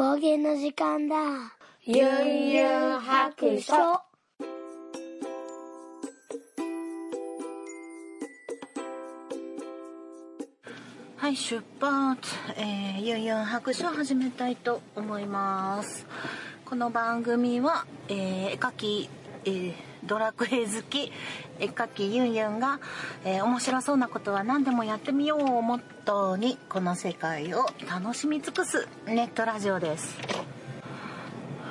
方言の時間だ。ゆんゆん白書。はい、出発。えー、ゆんゆん白書を始めたいと思います。この番組は、えー、絵描き、えー、ドラクエ好き、絵描きゆんゆんが、えー、面白そうなことは何でもやってみようをモットーに、この世界を楽しみ尽くすネットラジオです。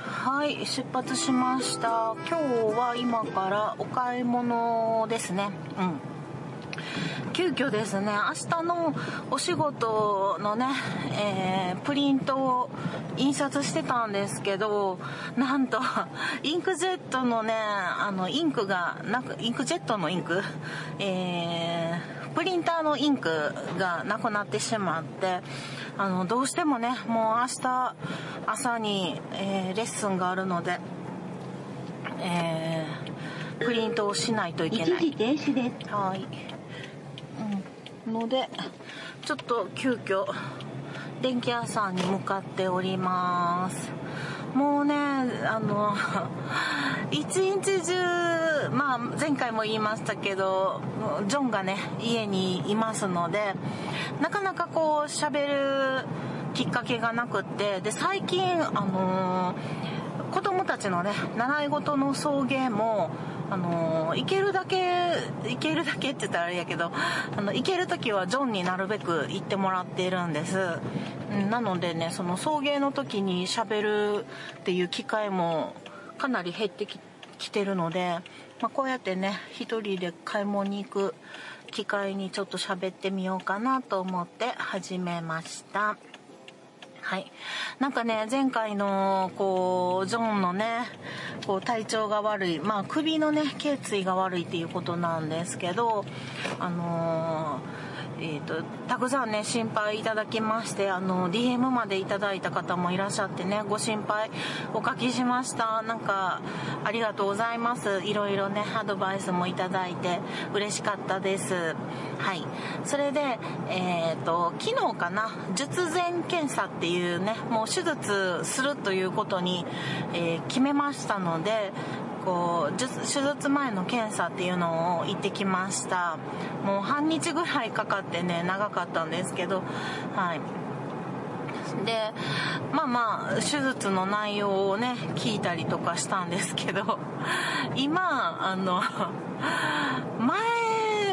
はい、出発しました。今日は今からお買い物ですね。うん。急遽ですね、明日のお仕事のね、えー、プリントを印刷してたんですけど、なんと、インクジェットのね、あの、インクがなく、インクジェットのインクえー、プリンターのインクがなくなってしまって、あの、どうしてもね、もう明日朝に、えー、レッスンがあるので、えー、プリントをしないといけない。一時停止です。はい。ので、ちょっと急遽、電気屋さんに向かっております。もうね、あの、一日中、まあ、前回も言いましたけど、ジョンがね、家にいますので、なかなかこう、喋るきっかけがなくって、で、最近、あの子供たちのね、習い事の送迎も、あの行けるだけ、行けるだけって言ったらあれやけど、あの、行ける時はジョンになるべく行ってもらっているんです。なのでね、その送迎の時に喋るっていう機会もかなり減ってききてるので、まあ、こうやってね、一人で買い物に行く機会にちょっと喋ってみようかなと思って始めました。はい。なんかね、前回の、こう、ジョンのね、こう、体調が悪い、まあ、首のね、頸椎が悪いっていうことなんですけど、あのーえっ、と、たくさんね、心配いただきまして、あの、DM までいただいた方もいらっしゃってね、ご心配おかけしました。なんか、ありがとうございます。いろいろね、アドバイスもいただいて、嬉しかったです。はい。それで、えっ、と、昨日かな、術前検査っていうね、もう手術するということに、えー決めましたので、こう手術前の検査っていうのを行ってきました。もう半日ぐらいかかってね長かったんですけどはい。でまあまあ手術の内容をね聞いたりとかしたんですけど 今あの前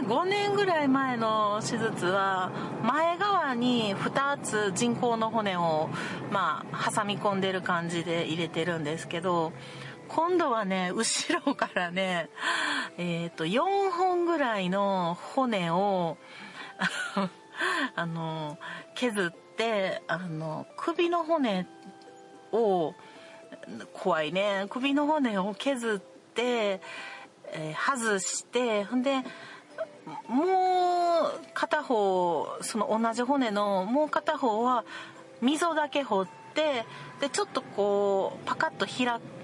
5年ぐらい前の手術は前側に2つ人工の骨をまあ挟み込んでる感じで入れてるんですけど今度はね 後ろからねえっ、と4本ぐらいの骨を あの削ってあの首の骨を怖いね首の骨を削って、えー外してほんでもう片方その同じ骨のもう片方は溝だけ掘ってでちょっとこうパカッと開く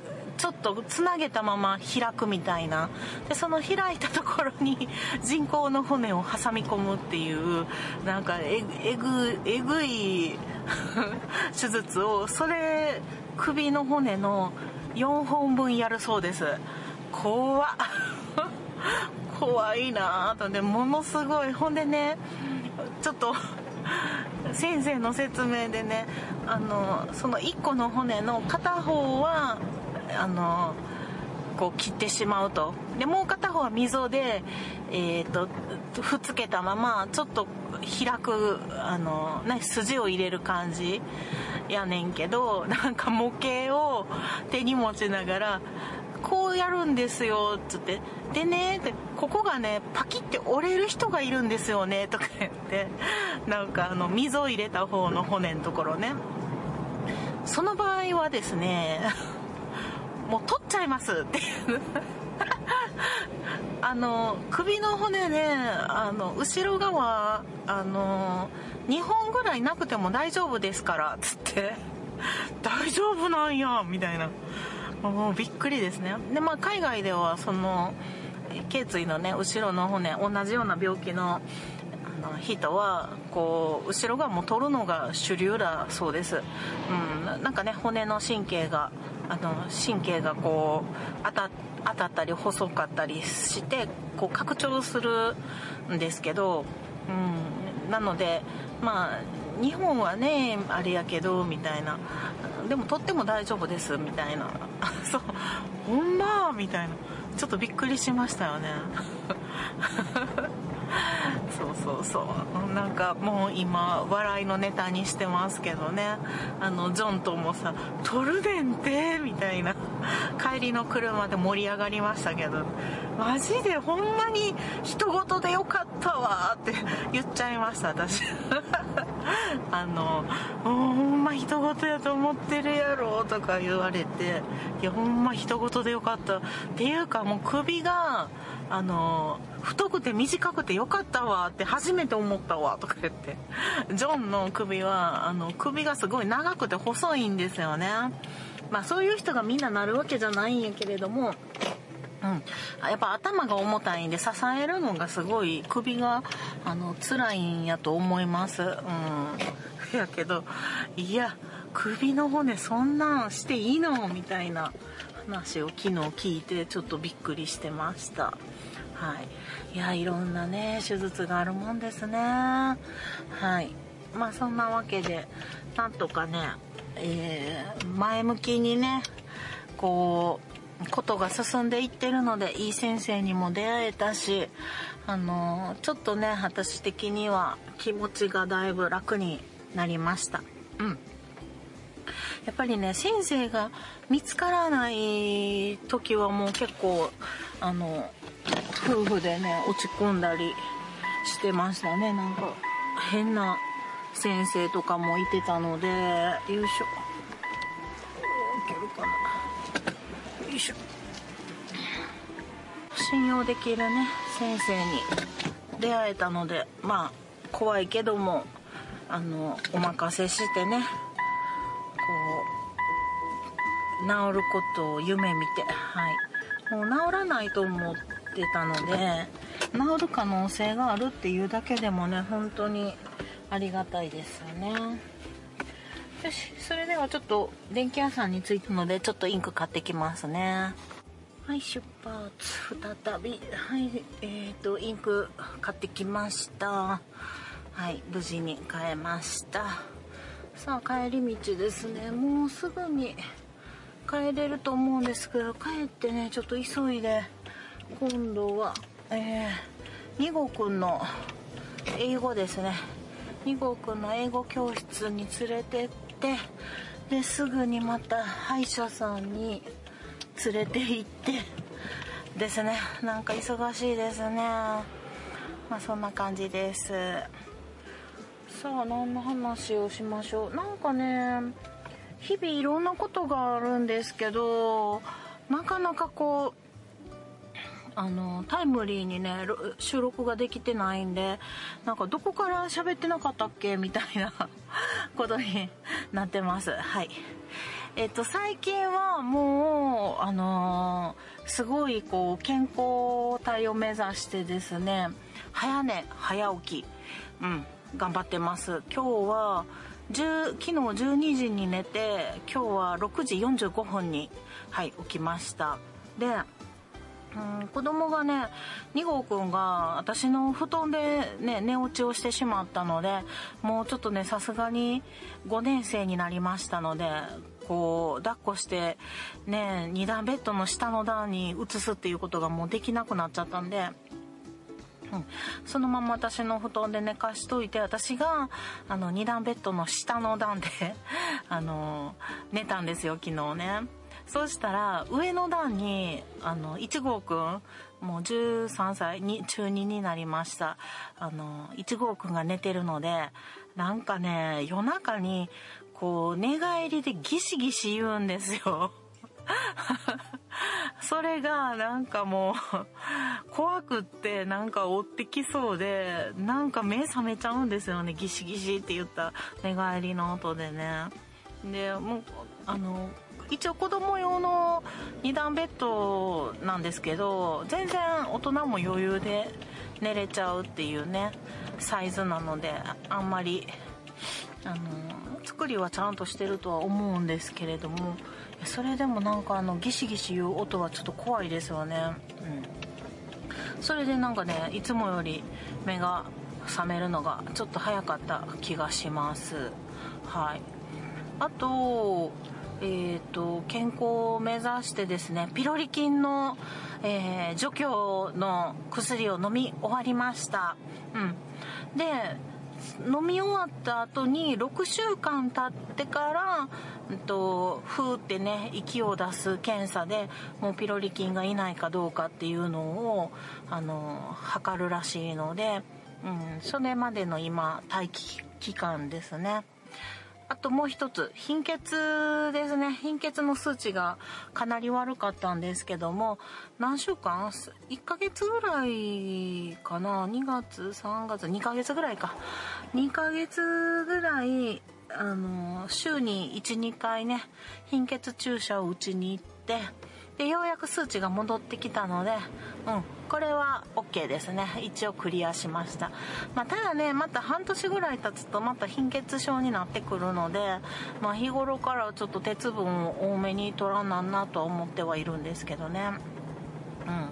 ちょっとつなげたまま開くみたいな。でその開いたところに 人工の骨を挟み込むっていうなんかええぐえぐい 手術を。それ首の骨の4本分やるそうです。怖っ。怖いなぁと。でものすごい。ほんでねちょっと先生の説明でねあのその1個の骨の片方はあのこう切ってしまうと。でもう片方は溝で、えー、とふっつけたままちょっと開くあの、ね、筋を入れる感じやねんけどなんか模型を手に持ちながらこうやるんですよっつって。でねってここがねパキって折れる人がいるんですよねとか言って。なんかあの溝を入れた方の骨のところね。その場合はですねもう取っちゃいます。っていう。あの首の骨ねあの後ろ側あの2本ぐらいなくても大丈夫ですからつって。大丈夫なんやみたいな。もうびっくりですね。でまあ海外ではその頸椎のね後ろの骨同じような病気のあの人はこう後ろがもう取るのが主流だそうです、うん、なんかね骨の神経があの神経がこう当た当たったり細かったりしてこう拡張するんですけど、うん、なのでまあ日本はねあれやけどみたいな。でもとっても大丈夫ですみたいな。そう。ほんまみたいな。ちょっとびっくりしましたよね。そうそうそう。なんかもう今笑いのネタにしてますけどね。あのジョンともさ「トルデンって」みたいな。帰りの車で盛り上がりましたけどマジでほんまに人事でよかったわって 言っちゃいました私。あの「ほんま人事やと思ってるやろ」とか言われて「いやほんま人事でよかった」っていうかもう首があの太くて短くてよかったわって初めて思ったわとか言って。ジョンの首はあの首がすごい長くて細いんですよね。まあそういう人がみんななるわけじゃないんやけれどもうん、やっぱ頭が重たいんで支えるのがすごい首があの辛いんやと思います。うん。やけどいや首の骨そんなんしていいのみたいな話を昨日聞いてちょっとびっくりしてました。はい。いやいろんなね手術があるもんですね。はい。まあそんなわけでなんとかね、えー、前向きにねこうことが進んでいってるのでいい先生にも出会えたしあのちょっとね私的には気持ちがだいぶ楽になりました。うん。やっぱりね先生が見つからない時はもう結構あの夫婦でね落ち込んだりしてましたね。なんか変な先生とかもいてたのでよいしょ。いけるかな。よいしょ。信用できるね先生に。出会えたのでまあ怖いけどもあのお任せしてね。こう治ることを夢見てはい。もう治らないと思ってたので治る可能性があるっていうだけでもね本当にありがたいですよね。よしそれではちょっと電気屋さんに着いたのでちょっとインク買ってきますね。はい出発再び。はいえーとインク買ってきました。はい無事に買えました。さあ帰り道ですね。もうすぐに帰れると思うんですけど帰ってねちょっと急いで今度はえー、2号くんの英語ですね。2号くんの英語教室に連れてってですぐにまた歯医者さんに連れて行ってですね。なんか忙しいですね。まあそんな感じです。さあ何の話をしましょう。なんかね日々いろんなことがあるんですけどなかなかこうあのタイムリーにね収録ができてないんでなんかどこから喋ってなかったっけ？みたいな ことになってます。はい。えっと最近はもうあのー、すごいこう健康体を目指してですね早寝早起き。うん。頑張ってます。今日は昨日12時に寝て今日は6時45分に、はい、起きました。でうん子供がね2号くんが私の布団でね寝落ちをしてしまったのでもうちょっとねさすがに5年生になりましたのでこう抱っこしてね2段ベッドの下の段に移すっていうことがもうできなくなっちゃったんで、そのまま私の布団で寝かしといて私があの2段ベッドの下の段で あの寝たんですよ昨日ね。そうしたら上の段にあの1号くんもう13歳に中2になりました。あの1号くんが寝てるのでなんかね夜中にこう寝返りでギシギシ言うんですよ。それがなんかもう怖くってなんか追ってきそうでなんか目覚めちゃうんですよね。ギシギシって言った寝返りの音でね。でもうあの一応子供用の2段ベッドなんですけど全然大人も余裕で寝れちゃうっていうねサイズなのであんまりあの作りはちゃんとしてるとは思うんですけれども。それでもなんかあのギシギシいう音はちょっと怖いですよね。うん。それでなんかねいつもより目が覚めるのがちょっと早かった気がします。はい。あとえーと、健康を目指してですねピロリ菌の、えー、除去の薬を飲み終わりました、うん、で飲み終わった後に6週間経ってから、うんと、ふーってね息を出す検査でもうピロリ菌がいないかどうかっていうのをあの測るらしいので、うん、それまでの今待機期間ですねあともう一つ、貧血ですね。貧血の数値がかなり悪かったんですけども、何週間 ?1 ヶ月ぐらいかな ?2 月、3月、2ヶ月ぐらいか。2ヶ月ぐらい、あの、週に1、2回ね、貧血注射を打ちに行って、でようやく数値が戻ってきたので、うん、これは OK ですね。一応クリアしました、まあ、ただねまた半年ぐらい経つとまた貧血症になってくるので、まあ、日頃からちょっと鉄分を多めに取らなんなとは思ってはいるんですけどね。うん。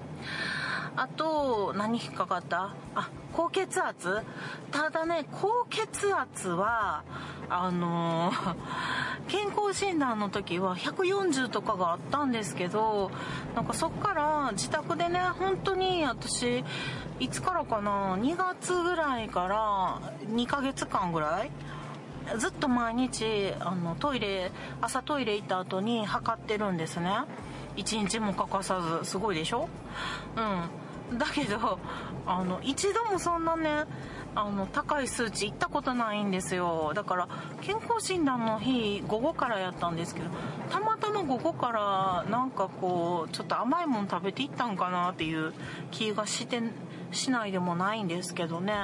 あと何引っかかった？あ高血圧？ただね高血圧はあのー、健康診断の時は140とかがあったんですけどなんかそっから自宅でね本当に私いつからかな2月ぐらいから2ヶ月間ぐらいずっと毎日あのトイレ朝トイレ行った後に測ってるんですね。1日も欠かさず。すごいでしょ？うん。だけどあの一度もそんなねあの高い数値行ったことないんですよ。だから健康診断の日午後からやったんですけどたまたま午後からなんかこうちょっと甘いもん食べていったんかなっていう気がしてしないでもないんですけどね。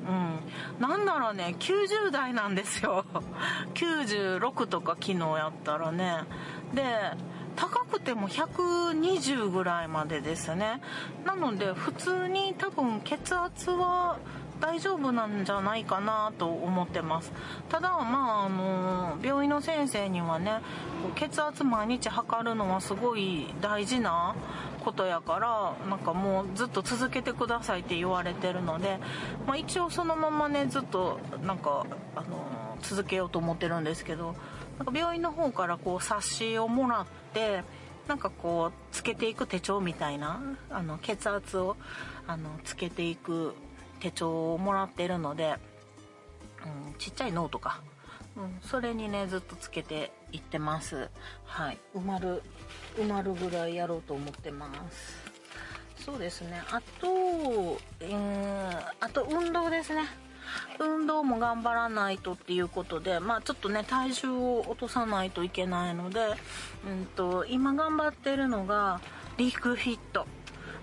うん、なんならね90代なんですよ。96とか昨日やったらね。で高くても120ぐらいまでですね。なので普通に多分血圧は大丈夫なんじゃないかなと思ってます。ただまああの病院の先生にはね血圧毎日測るのはすごい大事なことやからなんかもうずっと続けてくださいって言われてるので、まあ、一応そのままねずっとなんかあの続けようと思ってるんですけどなんか病院の方からこう冊子をもらってなんかこうつけていく手帳みたいなあの血圧をあのつけていく手帳をもらってるので、うん、ちっちゃいノートか、うん、それにねずっとつけていってます。はい。埋まる埋まるぐらいやろうと思ってます。そうですね。あと、えー、あと運動ですね。運動も頑張らないとっていうことで、まあちょっとね、体重を落とさないといけないので、うんと、今頑張ってるのが、リークフィット。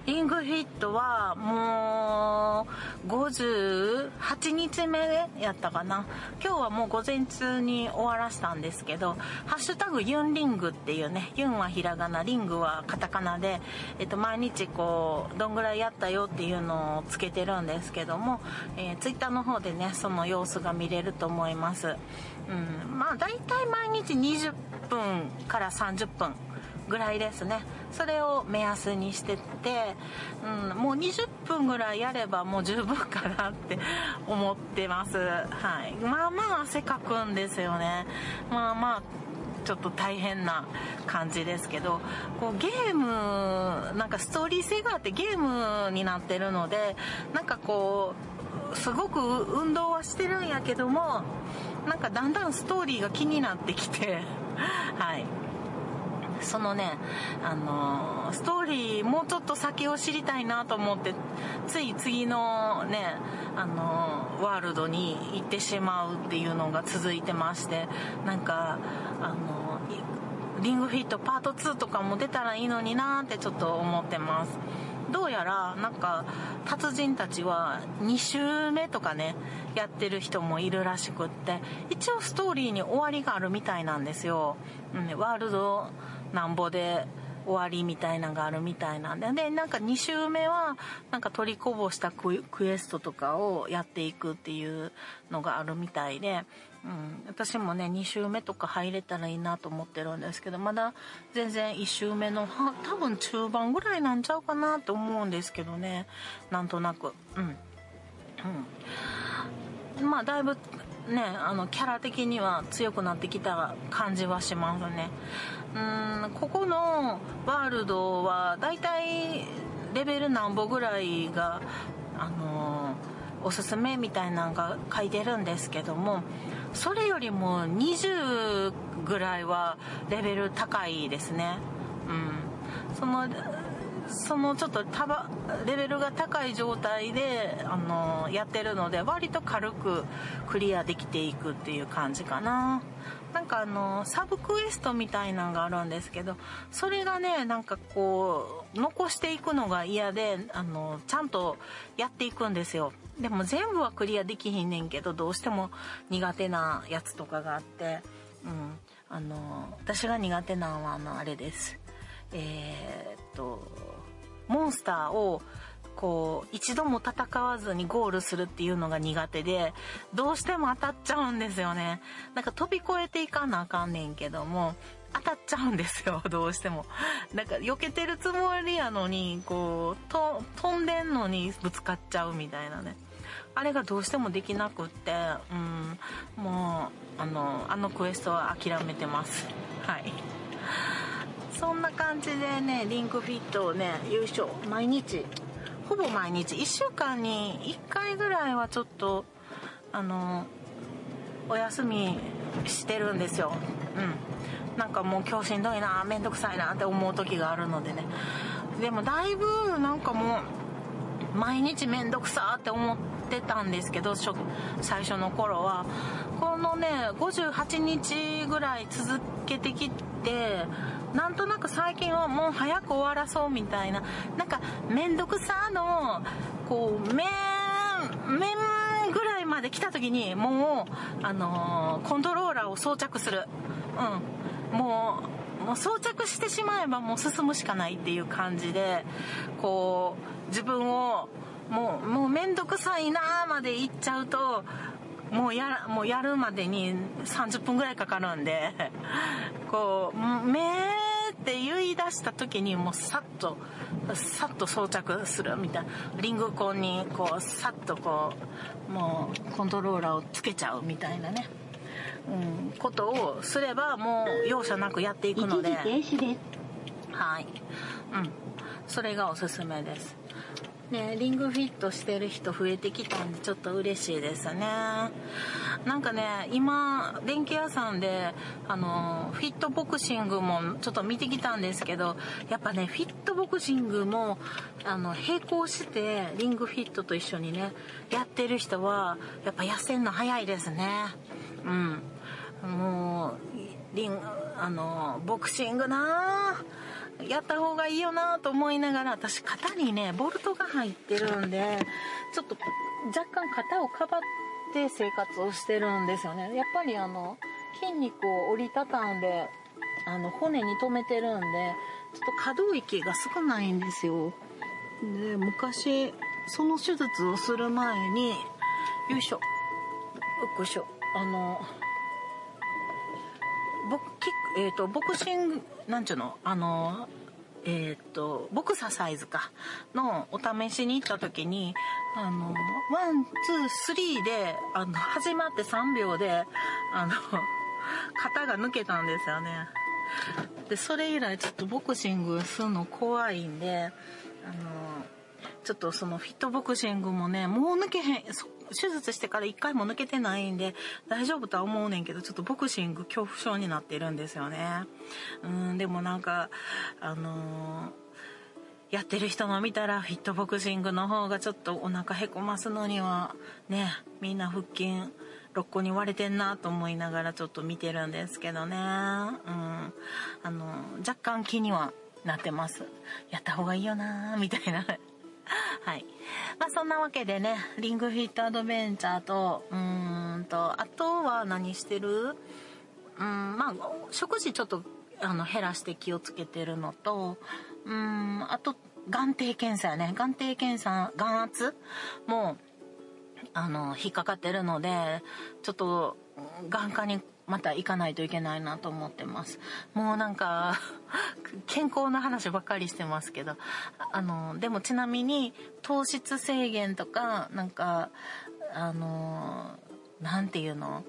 リングフィットはもう58日目やったかな。今日はもう午前中に終わらしたんですけど「ハッシュタグユンリング」っていうねユンはひらがなリングはカタカナで、えっと、毎日こうどんぐらいやったよっていうのをつけてるんですけども、えー、ツイッターの方でねその様子が見れると思います。うんまあ大体毎日20分から30分ぐらいですね。それを目安にしてって、うん、もう20分ぐらいやればもう十分かなって 思ってます。はい。まあまあ汗かくんですよね。まあまあちょっと大変な感じですけどこうゲームなんかストーリー性があってゲームになってるのでなんかこうすごく運動はしてるんやけどもなんかだんだんストーリーが気になってきて はい。そのね、あのー、ストーリーもうちょっと先を知りたいなと思って、つい次のね、あのー、ワールドに行ってしまうっていうのが続いてまして、なんか、あのー、リングフィットパート2とかも出たらいいのになーってちょっと思ってます。どうやらなんか達人たちは2週目とかねやってる人もいるらしくって一応ストーリーに終わりがあるみたいなんですよ、うん、ワールドなんぼで終わりみたいなのがあるみたいなんで。でなんか2週目はなんか取りこぼしたクエストとかをやっていくっていうのがあるみたいで、うん、私もね2週目とか入れたらいいなと思ってるんですけどまだ全然1週目の多分中盤ぐらいなんちゃうかなと思うんですけどね。なんとなく。うん。うん、まあだいぶねあのキャラ的には強くなってきた感じはしますね。うんここのワールドはだいたいレベル何歩ぐらいがあのおすすめみたいなのが書いてるんですけどもそれよりも20ぐらいはレベル高いですね。うん。そのそのちょっとレベルが高い状態で、あのやってるので割と軽くクリアできていくっていう感じかな。なんかあのサブクエストみたいなのがあるんですけどそれがねなんかこう残していくのが嫌であのちゃんとやっていくんですよ。でも全部はクリアできひんねんけどどうしても苦手なやつとかがあってうん。あの私が苦手なのはあのあれです。えー、っとモンスターをこう一度も戦わずにゴールするっていうのが苦手でどうしても当たっちゃうんですよね。なんか飛び越えていかなあかんねんけども当たっちゃうんですよ どうしても。なんか避けてるつもりやのにこうと飛んでんのにぶつかっちゃうみたいなね。あれがどうしてもできなくってうんもうあのあのクエストは諦めてます。はい。そんな感じでねリンクフィットをね優勝毎日。ほぼ毎日。1週間に1回ぐらいはちょっとあのお休みしてるんですよ。うん。なんかもう今日しんどいなめんどくさいなって思う時があるのでね。でもだいぶなんかもう毎日めんどくさって思ってたんですけど最初の頃は。このね58日ぐらい続けてきてなんとなく最近はもう早く終わらそうみたいななんか面倒くさのこう面面ぐらいまで来た時にもうあのー、コントローラーを装着する。うん。もうもう装着してしまえばもう進むしかないっていう感じでこう自分をもうもう面倒くさいなーまで行っちゃうともうやもうやるまでに30分ぐらいかかるんでこう「めー」って言い出した時にもうさっとさっと装着するみたいな。リングコンにこうさっとこうもうコントローラーをつけちゃうみたいなね、うん、ことをすればもう容赦なくやっていくので。はい。うん。それがおすすめですね、リングフィットしてる人増えてきたんでちょっと嬉しいですね。なんかね今電気屋さんであのフィットボクシングもちょっと見てきたんですけどやっぱねフィットボクシングもあの並行してリングフィットと一緒にねやってる人はやっぱ痩せんの早いですね。うん。もうリンあのボクシングなあやった方がいいよなと思いながら私肩にねボルトが入ってるんでちょっと若干肩をかばって生活をしてるんですよね。やっぱりあの筋肉を折りたたんであの骨に留めてるんでちょっと可動域が少ないんですよ。で昔その手術をする前によいしょよいしょあのボキえーと、ボクシングなんちゅうの？あのえっ、ー、とボクササイズかのお試しに行った時にあのワンツースリーであの始まって3秒であの肩が抜けたんですよね。でそれ以来ちょっとボクシングするの怖いんであのちょっとそのフィットボクシングもねもう抜けへん手術してから1回も抜けてないんで大丈夫とは思うねんけどちょっとボクシング恐怖症になってるんですよね。うんでもなんかあのー、やってる人の見たらフィットボクシングの方がちょっとお腹へこますのにはねみんな腹筋6個に割れてんなと思いながらちょっと見てるんですけどね。うんあの若干気にはなってます。やった方がいいよなみたいな。はい。まあそんなわけでね、リングフィットアドベンチャーと、うーんと、あとは何してる？うん、まあ、食事ちょっとあの、減らして気をつけてるのと、うん、あと、眼底検査やね。眼底検査、眼圧も、あの、引っかかってるので、ちょっと、眼科にまた行かないといけないなと思ってます。もうなんか、健康の話ばっかりしてますけど、あの、でもちなみに糖質制限とか、なんか、あの、なんていうの？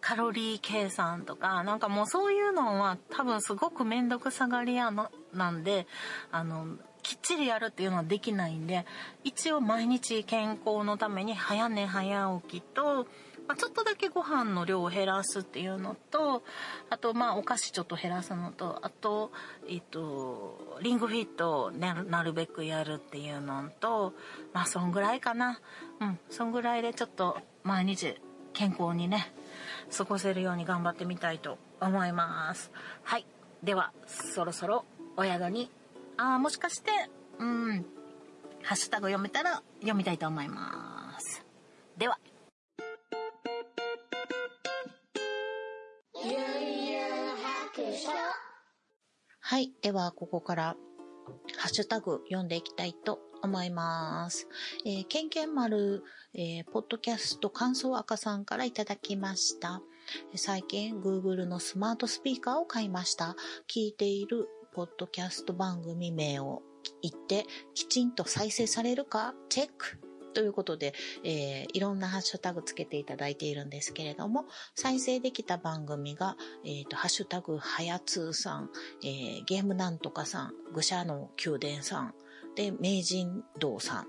カロリー計算とか、なんかもうそういうのは多分すごくめんどくさがり屋のなんで、あの、きっちりやるっていうのはできないんで、一応毎日健康のために早寝早起きと、まあ、ちょっとだけご飯の量を減らすっていうのと、あと、まあ、お菓子ちょっと減らすのと、あと、えっと、リングフィットをなるべくやるっていうのと、まあ、そんぐらいかな。うん、そんぐらいでちょっと毎日健康にね、過ごせるように頑張ってみたいと思います。はい。では、そろそろお宿にあ、あもしかして、うん、ハッシュタグ読めたら読みたいと思います。では。はい。では、ここから、ハッシュタグ読んでいきたいと思います。えー、ケンケン丸、えー、ポッドキャスト感想赤さんからいただきました。最近 Google のスマートスピーカーを買いました。聞いているポッドキャスト番組名を言ってきちんと再生されるか？チェックということで、えー、いろんなハッシュタグつけていただいているんですけれども、再生できた番組が、えっ、ー、と、ハッシュタグ、はやつーさん、えー、ゲームなんとかさん、愚者の宮殿さん、で、名人堂さん、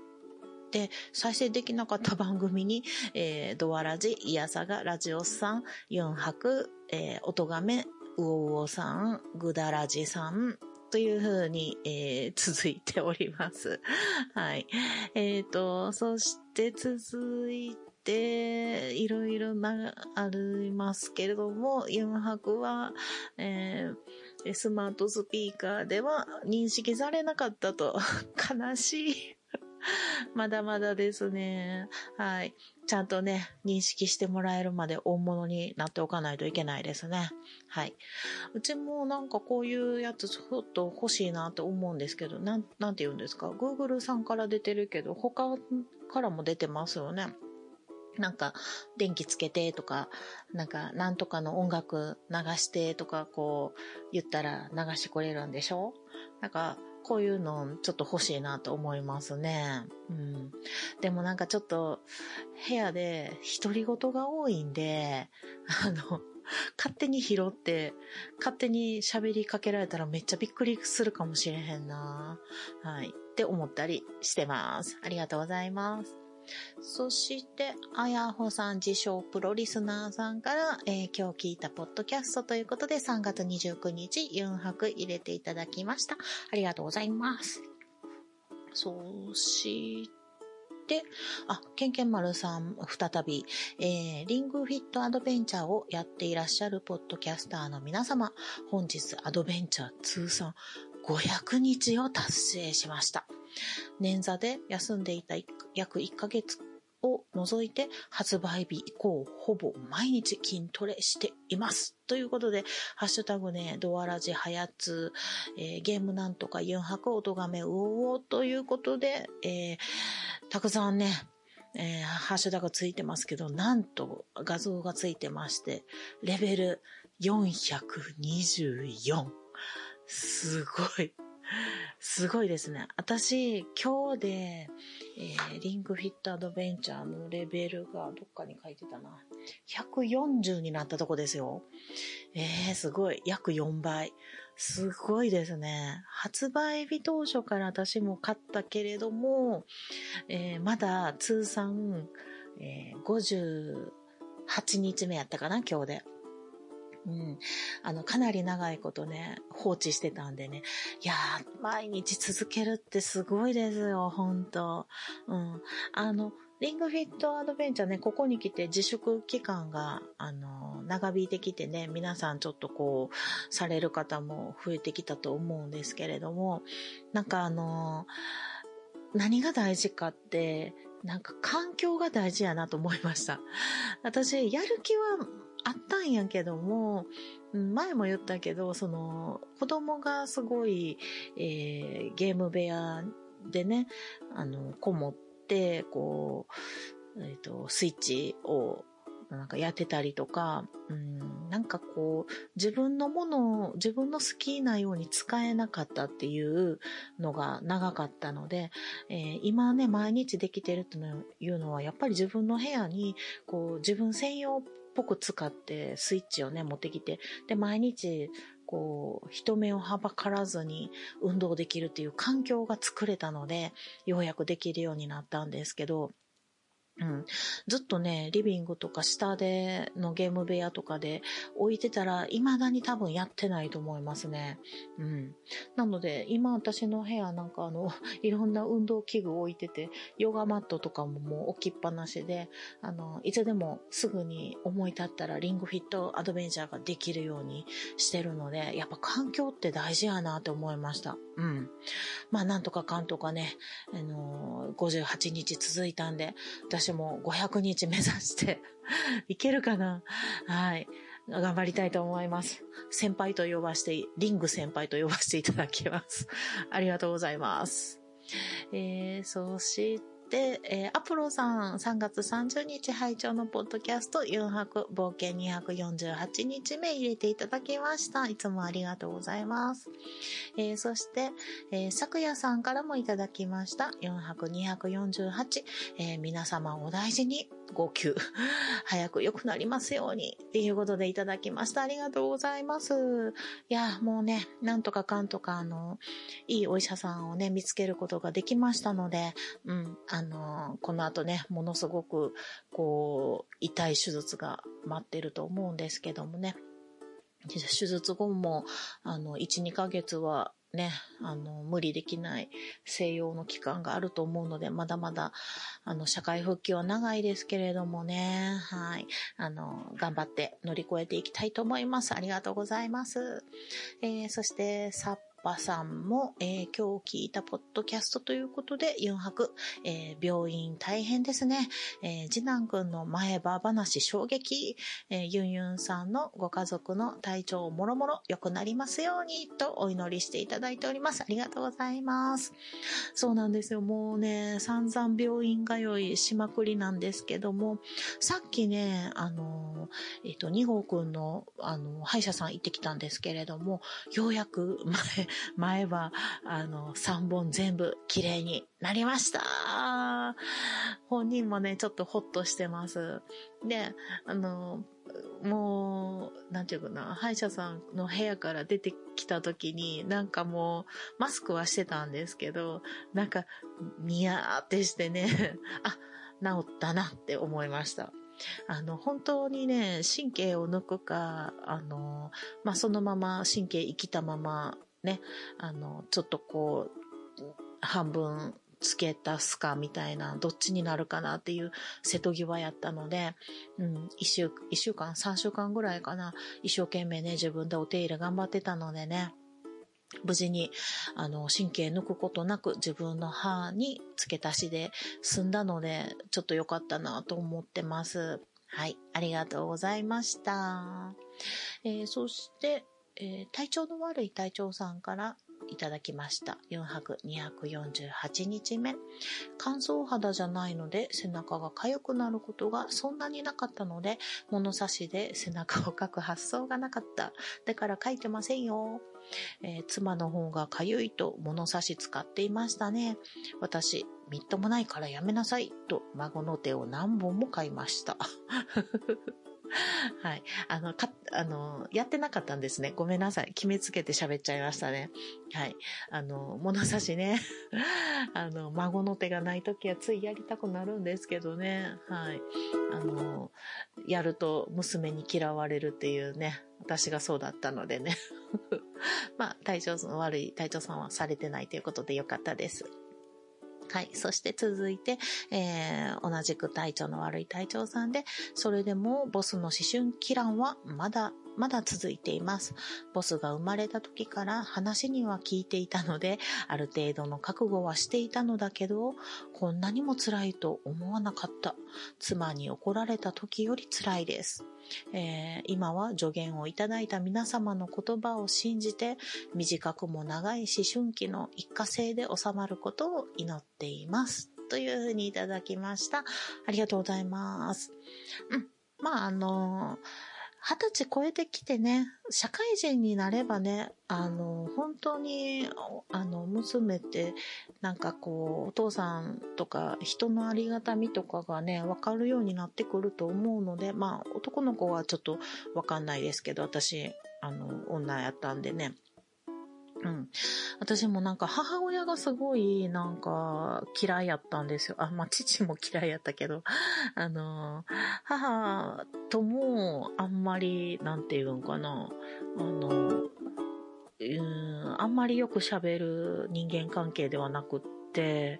で、再生できなかった番組に、えー、ドアラジ、イヤサガ、ラジオスさん、ユンハク、えー、オトガメ、ウオウオさん、グダラジさん、というふうに、えー、続いております。はい。えっ、ー、と、そして続いて、いろいろな、ありますけれども、ユンハクは、えー、スマートスピーカーでは認識されなかったと。悲しい。まだまだですね。はい。ちゃんとね、認識してもらえるまで大物になっておかないといけないですね。はい。うちもなんかこういうやつちょっと欲しいなと思うんですけど、なん、なんて言うんですか ?Google さんから出てるけど、他からも出てますよね。なんか、電気つけてとか、なんか、なんとかの音楽流してとか、こう、言ったら流してこれるんでしょ？なんか、こういうのちょっと欲しいなと思いますね。うん。でもなんかちょっと部屋で独り言が多いんで、あの、勝手に拾って、勝手に喋りかけられたらめっちゃびっくりするかもしれへんな。はい。って思ったりしてます。ありがとうございます。そして、あやほさん自称プロリスナーさんから、えー、今日聞いたポッドキャストということで3月29日、ユンハク入れていただきました。ありがとうございます。そして、あ、ケンケンマルさん、再び、えー、リングフィットアドベンチャーをやっていらっしゃるポッドキャスターの皆様、本日アドベンチャー通算500日を達成しました。捻挫で休んでいた約1ヶ月を除いて発売日以降ほぼ毎日筋トレしています。ということで、ハッシュタグね、ドアラジハヤツ、えー、ゲームなんとかユンハクオトガメウオーということで、えー、たくさんね、えー、ハッシュタグついてますけど、なんと画像がついてまして、レベル424。すごい。すごいですね。私、今日で、えー、リングフィットアドベンチャーのレベルがどっかに書いてたな。140になったとこですよ。えー、すごい。約4倍。すごいですね。発売日当初から私も買ったけれども、えー、まだ通算、えー、58日目やったかな、今日で。うん。あの、かなり長いことね、放置してたんでね。いやー、毎日続けるってすごいですよ、ほんと。うん。あの、リングフィットアドベンチャーね、ここに来て自粛期間が、あの、長引いてきてね、皆さんちょっとこう、される方も増えてきたと思うんですけれども、なんかあの、何が大事かって、なんか環境が大事やなと思いました。私、やる気はあったんやけども、前も言ったけど、その、子供がすごい、えー、ゲーム部屋でね、あの、こもって、こう、えっ、ー、と、スイッチをなんかやってたりとか、うん、なんかこう、自分のものを自分の好きなように使えなかったっていうのが長かったので、えー、今ね、毎日できてるっていうのは、やっぱり自分の部屋に、こう、自分専用ぽく使ってスイッチをね、持ってきて、で、毎日、こう、人目をはばからずに運動できるっていう環境が作れたので、ようやくできるようになったんですけど、うん。ずっとね、リビングとか下でのゲーム部屋とかで置いてたら、未だに多分やってないと思いますね。うん。なので、今私の部屋なんかあの、いろんな運動器具置いてて、ヨガマットとかももう置きっぱなしで、あの、いつでもすぐに思い立ったらリングフィットアドベンチャーができるようにしてるので、やっぱ環境って大事やなって思いました。うん。まあ、なんとかかんとかね、あのー、58日続いたんで、私私も500日目指して いけるかな？はい。頑張りたいと思います。先輩と呼ばして、リング先輩と呼ばせていただきます。ありがとうございます。えー、そして、で、えー、アプロさん、3月30日拝聴のポッドキャスト4泊冒険248日目入れていただきました。いつもありがとうございます。えー、そして、えー、昨夜さんからもいただきました。4泊248、えー、皆様お大事に号泣。早く良くなりますように。っていうことでいただきました。ありがとうございます。いや、もうね、なんとかかんとか、あの、いいお医者さんをね、見つけることができましたので、うん、あの、この後ね、ものすごく、こう、痛い手術が待ってると思うんですけどもね。手術後も、あの、1、2ヶ月はね、あの、無理できない西洋の期間があると思うので、まだまだ、あの、社会復帰は長いですけれどもね、はい、あの、頑張って乗り越えていきたいと思います。ありがとうございます。えー、そして、札パさんも、えー、今日聞いたポッドキャストということで、4泊、えー、病院大変ですね。えー、次男くんの前歯話衝撃、えー、ユンユンさんのご家族の体調もろもろ良くなりますようにとお祈りしていただいております。ありがとうございます。そうなんですよ。もうね、散々病院通いしまくりなんですけども、さっきね、あの、えっ、ー、と、2号くんの、あの、歯医者さん行ってきたんですけれども、ようやく前、前は、あの、3本全部綺麗になりました本人もね、ちょっとホッとしてます。で、あの、もう、なんていうかな、歯医者さんの部屋から出てきた時に、なんかもう、マスクはしてたんですけど、なんか、ニヤーってしてね、あ、治ったなって思いました。あの、本当にね、神経を抜くか、あの、まあ、そのまま神経生きたままね、あの、ちょっとこう、半分付け足すかみたいな、どっちになるかなっていう瀬戸際やったので、うん、一週、一週間、三週間ぐらいかな、一生懸命ね、自分でお手入れ頑張ってたのでね、無事に、あの、神経抜くことなく自分の歯に付け足しで済んだので、ちょっと良かったなと思ってます。はい、ありがとうございました。えー、そして、えー、体調の悪い隊長さんからいただきました。4泊248日目。乾燥肌じゃないので背中が痒くなることがそんなになかったので、物差しで背中を描く発想がなかった。だから書いてませんよ。えー、妻の方が痒いと物差し使っていましたね。私、みっともないからやめなさいと孫の手を何本も買いました。はい。あの、か、あの、やってなかったんですね。ごめんなさい。決めつけて喋っちゃいましたね。はい。あの、物差しね。あの、孫の手がないときはついやりたくなるんですけどね。はい。あの、やると娘に嫌われるっていうね。私がそうだったのでね。まあ、体調の悪い体調さんはされてないということでよかったです。はい。そして続いて、えー、同じく体調の悪い隊長さんで、それでもボスの思春期欄はまだまだ続いています。ボスが生まれた時から話には聞いていたので、ある程度の覚悟はしていたのだけど、こんなにも辛いと思わなかった。妻に怒られた時より辛いです。えー今は助言をいただいた皆様の言葉を信じて、短くも長い思春期の一過性で収まることを祈っています。というふうにいただきました。ありがとうございます。うん。まあ、あの二十歳超えてきてね、社会人になればね、あの、本当に、あの、娘って、なんかこう、お父さんとか人のありがたみとかがね、わかるようになってくると思うので、まあ、男の子はちょっとわかんないですけど、私、あの、女やったんでね。うん。私もなんか母親がすごいなんか嫌いやったんですよ。あ、まあ父も嫌いやったけど、あの、母ともあんまり、なんていうんかな、あの、うん、あんまりよく喋る人間関係ではなくって、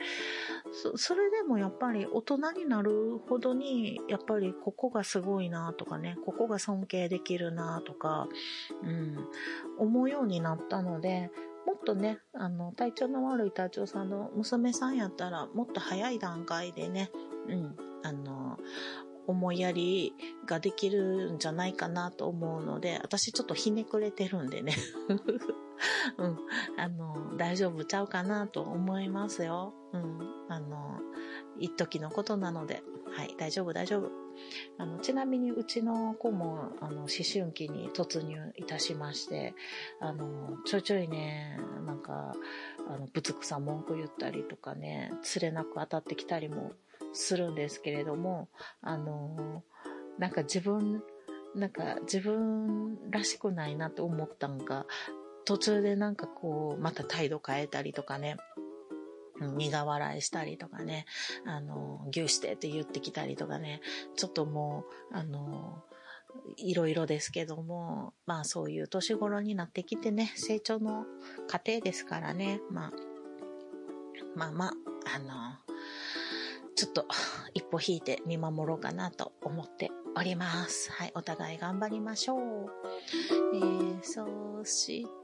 そそれでもやっぱり大人になるほどに、やっぱりここがすごいなとかね、ここが尊敬できるなとか、うん、思うようになったので、もっとね、あの、体調の悪い隊長さんの娘さんやったら、もっと早い段階でね、うん、あの、思いやりができるんじゃないかなと思うので、私ちょっとひねくれてるんでね。うん、あの、大丈夫ちゃうかなと思いますよ。うん、あの、一時のことなので、はい、大丈夫、大丈夫。あの、ちなみにうちの子も、あの、思春期に突入いたしまして、あの、ちょいちょいね、なんか、あの、ぶつくさ文句言ったりとかね、つれなく当たってきたりもするんですけれども、あの、なんか自分、なんか自分らしくないなと思ったんが、途中でなんかこう、また態度変えたりとかね、苦笑いしたりとかね、あの、牛してって言ってきたりとかね、ちょっともう、あの、いろいろですけども、まあそういう年頃になってきてね、成長の過程ですからね、まあ、まあまあ、あの、ちょっと一歩引いて見守ろうかなと思っております。はい、お互い頑張りましょう。えー、そして、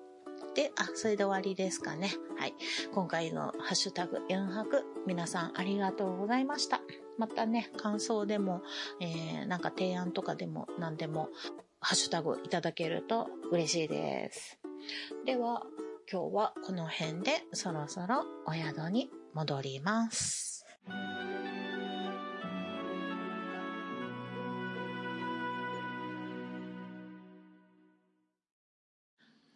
あ、それで終わりですかね。はい。今回のハッシュタグ4泊、皆さんありがとうございました。またね、感想でも、えー、なんか提案とかでも何でも、ハッシュタグいただけると嬉しいです。では、今日はこの辺でそろそろお宿に戻ります。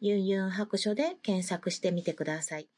ユンユン白書で検索してみてください。